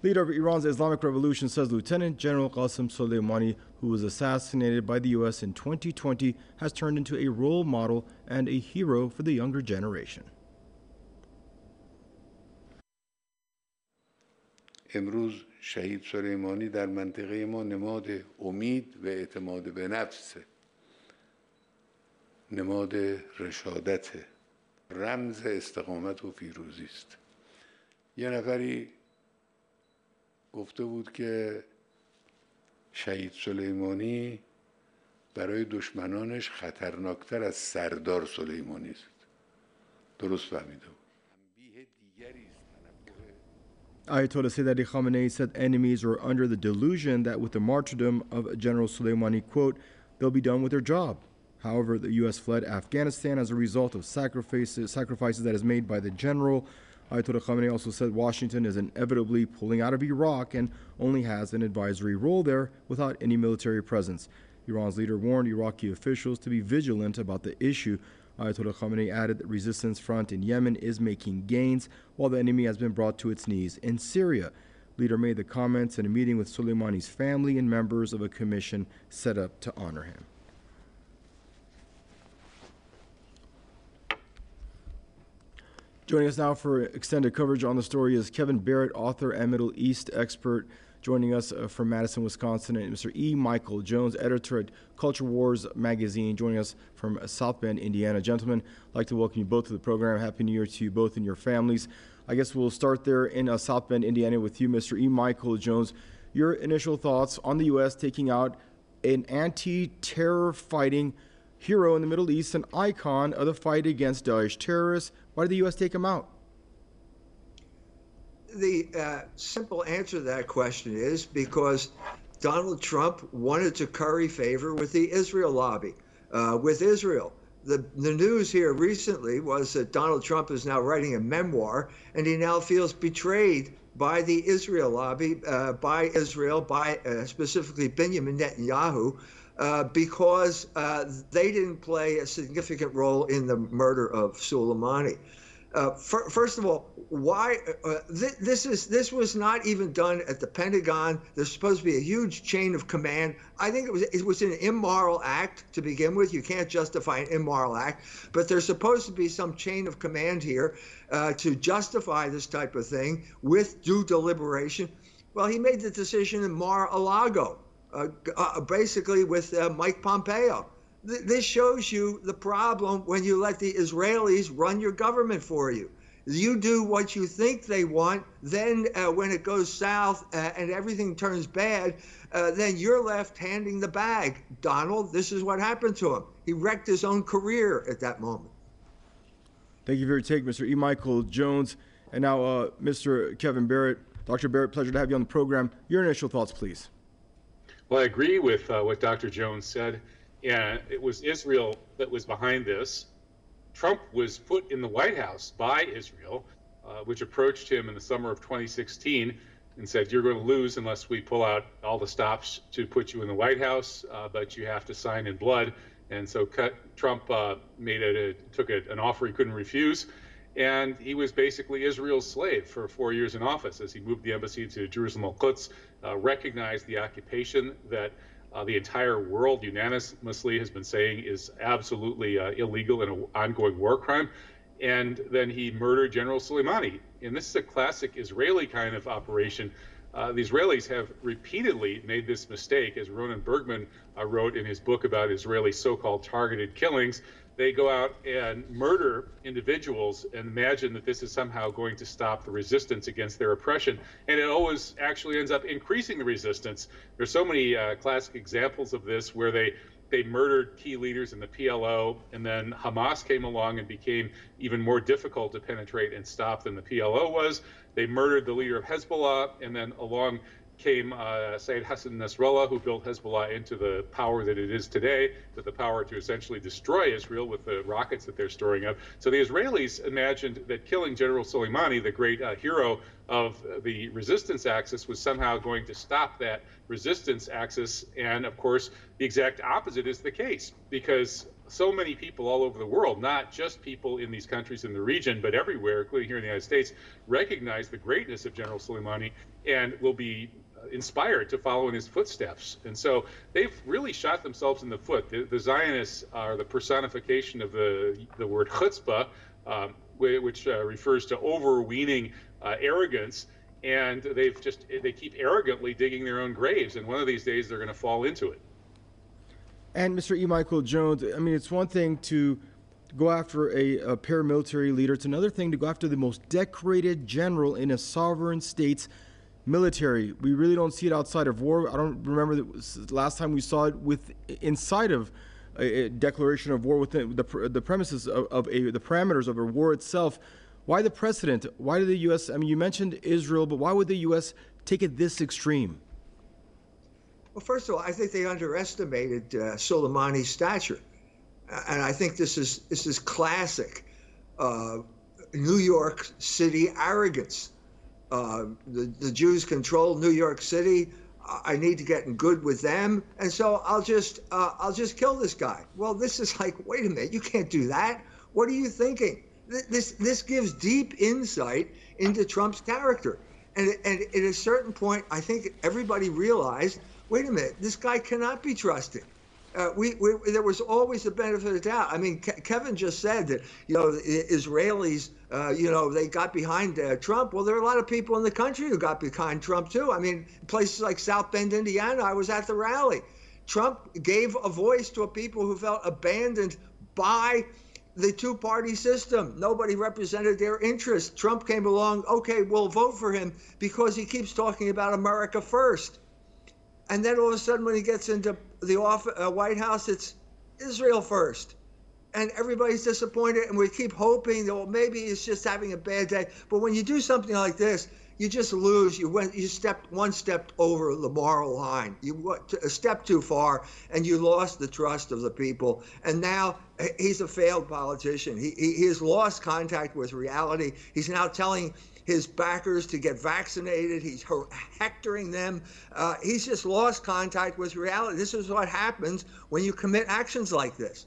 Leader of Iran's Islamic Revolution says Lieutenant General Qasem Soleimani, who was assassinated by the U.S. in 2020, has turned into a role model and a hero for the younger generation. امروز شهید سلیمانی در منطقه ما نماد امید و اعتماد به نفس نماد رشادت رمز استقامت و پیروزی است یه نفری گفته بود که شهید سلیمانی برای دشمنانش خطرناکتر از سردار سلیمانی است درست فهمیده بود Ayatollah Sayyid Khamenei said enemies are under the delusion that with the martyrdom of General Soleimani, quote, they'll be done with their job. However, the U.S. fled Afghanistan as a result of sacrifices, sacrifices that is made by the general. Ayatollah Khamenei also said Washington is inevitably pulling out of Iraq and only has an advisory role there without any military presence. Iran's leader warned Iraqi officials to be vigilant about the issue Ayatollah Khamenei added that resistance front in Yemen is making gains while the enemy has been brought to its knees in Syria. Leader made the comments in a meeting with Soleimani's family and members of a commission set up to honor him. Joining us now for extended coverage on the story is Kevin Barrett, author and Middle East expert. Joining us uh, from Madison, Wisconsin, and Mr. E. Michael Jones, editor at Culture Wars magazine, joining us from South Bend, Indiana. Gentlemen, I'd like to welcome you both to the program. Happy New Year to you both and your families. I guess we'll start there in uh, South Bend, Indiana, with you, Mr. E. Michael Jones. Your initial thoughts on the U.S. taking out an anti-terror fighting hero in the Middle East, an icon of the fight against Daesh terrorists. Why did the U.S. take him out? the uh, simple answer to that question is because Donald Trump wanted to curry favor with the Israel lobby, uh, with Israel. The, the news here recently was that Donald Trump is now writing a memoir and he now feels betrayed by the Israel lobby, uh, by Israel, by uh, specifically Benjamin Netanyahu, uh, because uh, they didn't play a significant role in the murder of Soleimani. Uh, for, first of all, why uh, th- this is this was not even done at the Pentagon. There's supposed to be a huge chain of command. I think it was it was an immoral act to begin with. You can't justify an immoral act, but there's supposed to be some chain of command here uh, to justify this type of thing with due deliberation. Well, he made the decision in Mar-a-Lago, basically with uh, Mike Pompeo this shows you the problem when you let the Israelis run your government for you. You do what you think they want, then uh, when it goes south uh, and everything turns bad, uh, then you're left handing the bag. Donald, this is what happened to him. He wrecked his own career at that moment. Thank you for your take, Mr. E. Michael Jones. And now, uh, Mr. Kevin Barrett. Dr. Barrett, pleasure to have you on the program. Your initial thoughts, please. Well, I agree with uh, what Dr. Jones said and it was Israel that was behind this. Trump was put in the White House by Israel, uh, which approached him in the summer of 2016 and said, "You're going to lose unless we pull out all the stops to put you in the White House, uh, but you have to sign in blood." And so Trump uh, made it, took it, an offer he couldn't refuse, and he was basically Israel's slave for four years in office as he moved the embassy to Jerusalem al-Quds, uh, recognized the occupation that uh, the entire world unanimously has been saying is absolutely uh, illegal and an ongoing war crime. And then he murdered General Soleimani. And this is a classic Israeli kind of operation. Uh, the Israelis have repeatedly made this mistake, as Ronen Bergman uh, wrote in his book about Israeli so called targeted killings they go out and murder individuals and imagine that this is somehow going to stop the resistance against their oppression. And it always actually ends up increasing the resistance. There's so many uh, classic examples of this where they they murdered key leaders in the PLO, and then Hamas came along and became even more difficult to penetrate and stop than the PLO was. They murdered the leader of Hezbollah, and then along came uh, Sayyid Hassan Nasrallah, who built Hezbollah into the power that it is today, with the power to essentially destroy Israel with the rockets that they're storing up. So the Israelis imagined that killing General Soleimani, the great uh, hero of the resistance axis, was somehow going to stop that resistance axis. And of course, the exact opposite is the case, because so many people all over the world, not just people in these countries in the region, but everywhere, including here in the United States, recognize the greatness of General Soleimani and will be inspired to follow in his footsteps. And so they've really shot themselves in the foot. The, the Zionists are the personification of the, the word chutzpah, um, which uh, refers to overweening uh, arrogance. And they've just, they keep arrogantly digging their own graves. And one of these days they're going to fall into it. And Mr. E. Michael Jones, I mean, it's one thing to go after a, a paramilitary leader, it's another thing to go after the most decorated general in a sovereign state's military. We really don't see it outside of war. I don't remember the last time we saw it with inside of a, declaration of war within the, the premises of, of a, the parameters of a war itself. Why the precedent? Why did the U.S. I mean, you mentioned Israel, but why would the U.S. take it this extreme? Well, first of all, I think they underestimated uh, Soleimani's stature, and I think this is this is classic uh, New York City arrogance. Uh, the, the Jews control New York City. I need to get in good with them, and so I'll just uh, I'll just kill this guy. Well, this is like, wait a minute, you can't do that. What are you thinking? This this gives deep insight into Trump's character, and and at a certain point, I think everybody realized, wait a minute, this guy cannot be trusted uh, we, we, there was always the benefit of doubt. I mean, Ke- Kevin just said that you know the Israelis, uh, you know, they got behind uh, Trump. Well, there are a lot of people in the country who got behind Trump too. I mean, places like South Bend, Indiana. I was at the rally. Trump gave a voice to a people who felt abandoned by the two-party system. Nobody represented their interests. Trump came along. Okay, we'll vote for him because he keeps talking about America first. And then all of a sudden, when he gets into the off, uh, White House, it's Israel first. And everybody's disappointed, and we keep hoping that well, maybe he's just having a bad day. But when you do something like this, you just lose. You went, you stepped one step over the moral line. You went a step too far, and you lost the trust of the people. And now he's a failed politician. He, he, he has lost contact with reality. He's now telling his backers to get vaccinated. He's hectoring them. Uh, he's just lost contact with reality. This is what happens when you commit actions like this.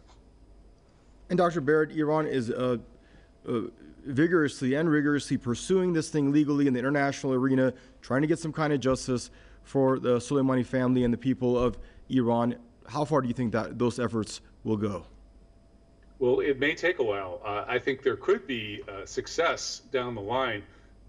And Dr. Barrett, Iran is uh, uh, vigorously and rigorously pursuing this thing legally in the international arena, trying to get some kind of justice for the Soleimani family and the people of Iran. How far do you think that those efforts will go? Well, it may take a while. Uh, I think there could be uh, success down the line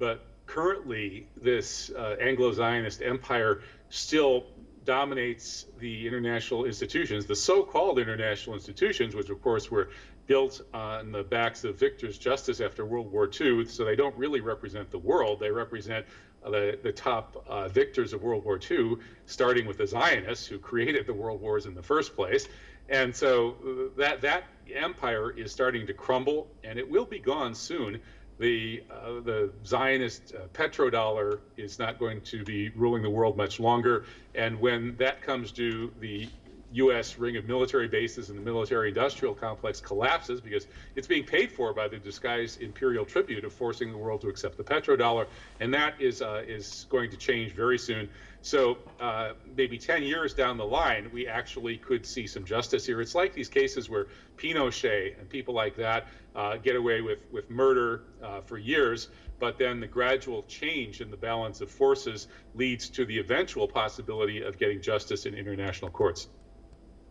but currently this uh, Anglo-Zionist empire still dominates the international institutions, the so-called international institutions, which of course were built on the backs of victors justice after World War II. So they don't really represent the world; they represent uh, the the top uh, victors of World War II, starting with the Zionists who created the world wars in the first place. And so uh, that that empire is starting to crumble, and it will be gone soon the uh, the Zionist uh, petrodollar is not going to be ruling the world much longer, and when that comes due, the U.S. ring of military bases and the military-industrial complex collapses because it's being paid for by the disguised imperial tribute of forcing the world to accept the petrodollar, and that is uh, is going to change very soon. So uh, maybe 10 years down the line, we actually could see some justice here. It's like these cases where Pinochet and people like that uh, get away with with murder uh, for years, but then the gradual change in the balance of forces leads to the eventual possibility of getting justice in international courts.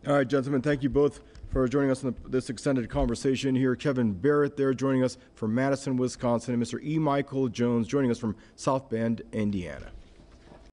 All right, gentlemen, thank you both for joining us in this extended conversation here. Kevin Barrett there joining us from Madison, Wisconsin, and Mr. E. Michael Jones joining us from South Bend, Indiana.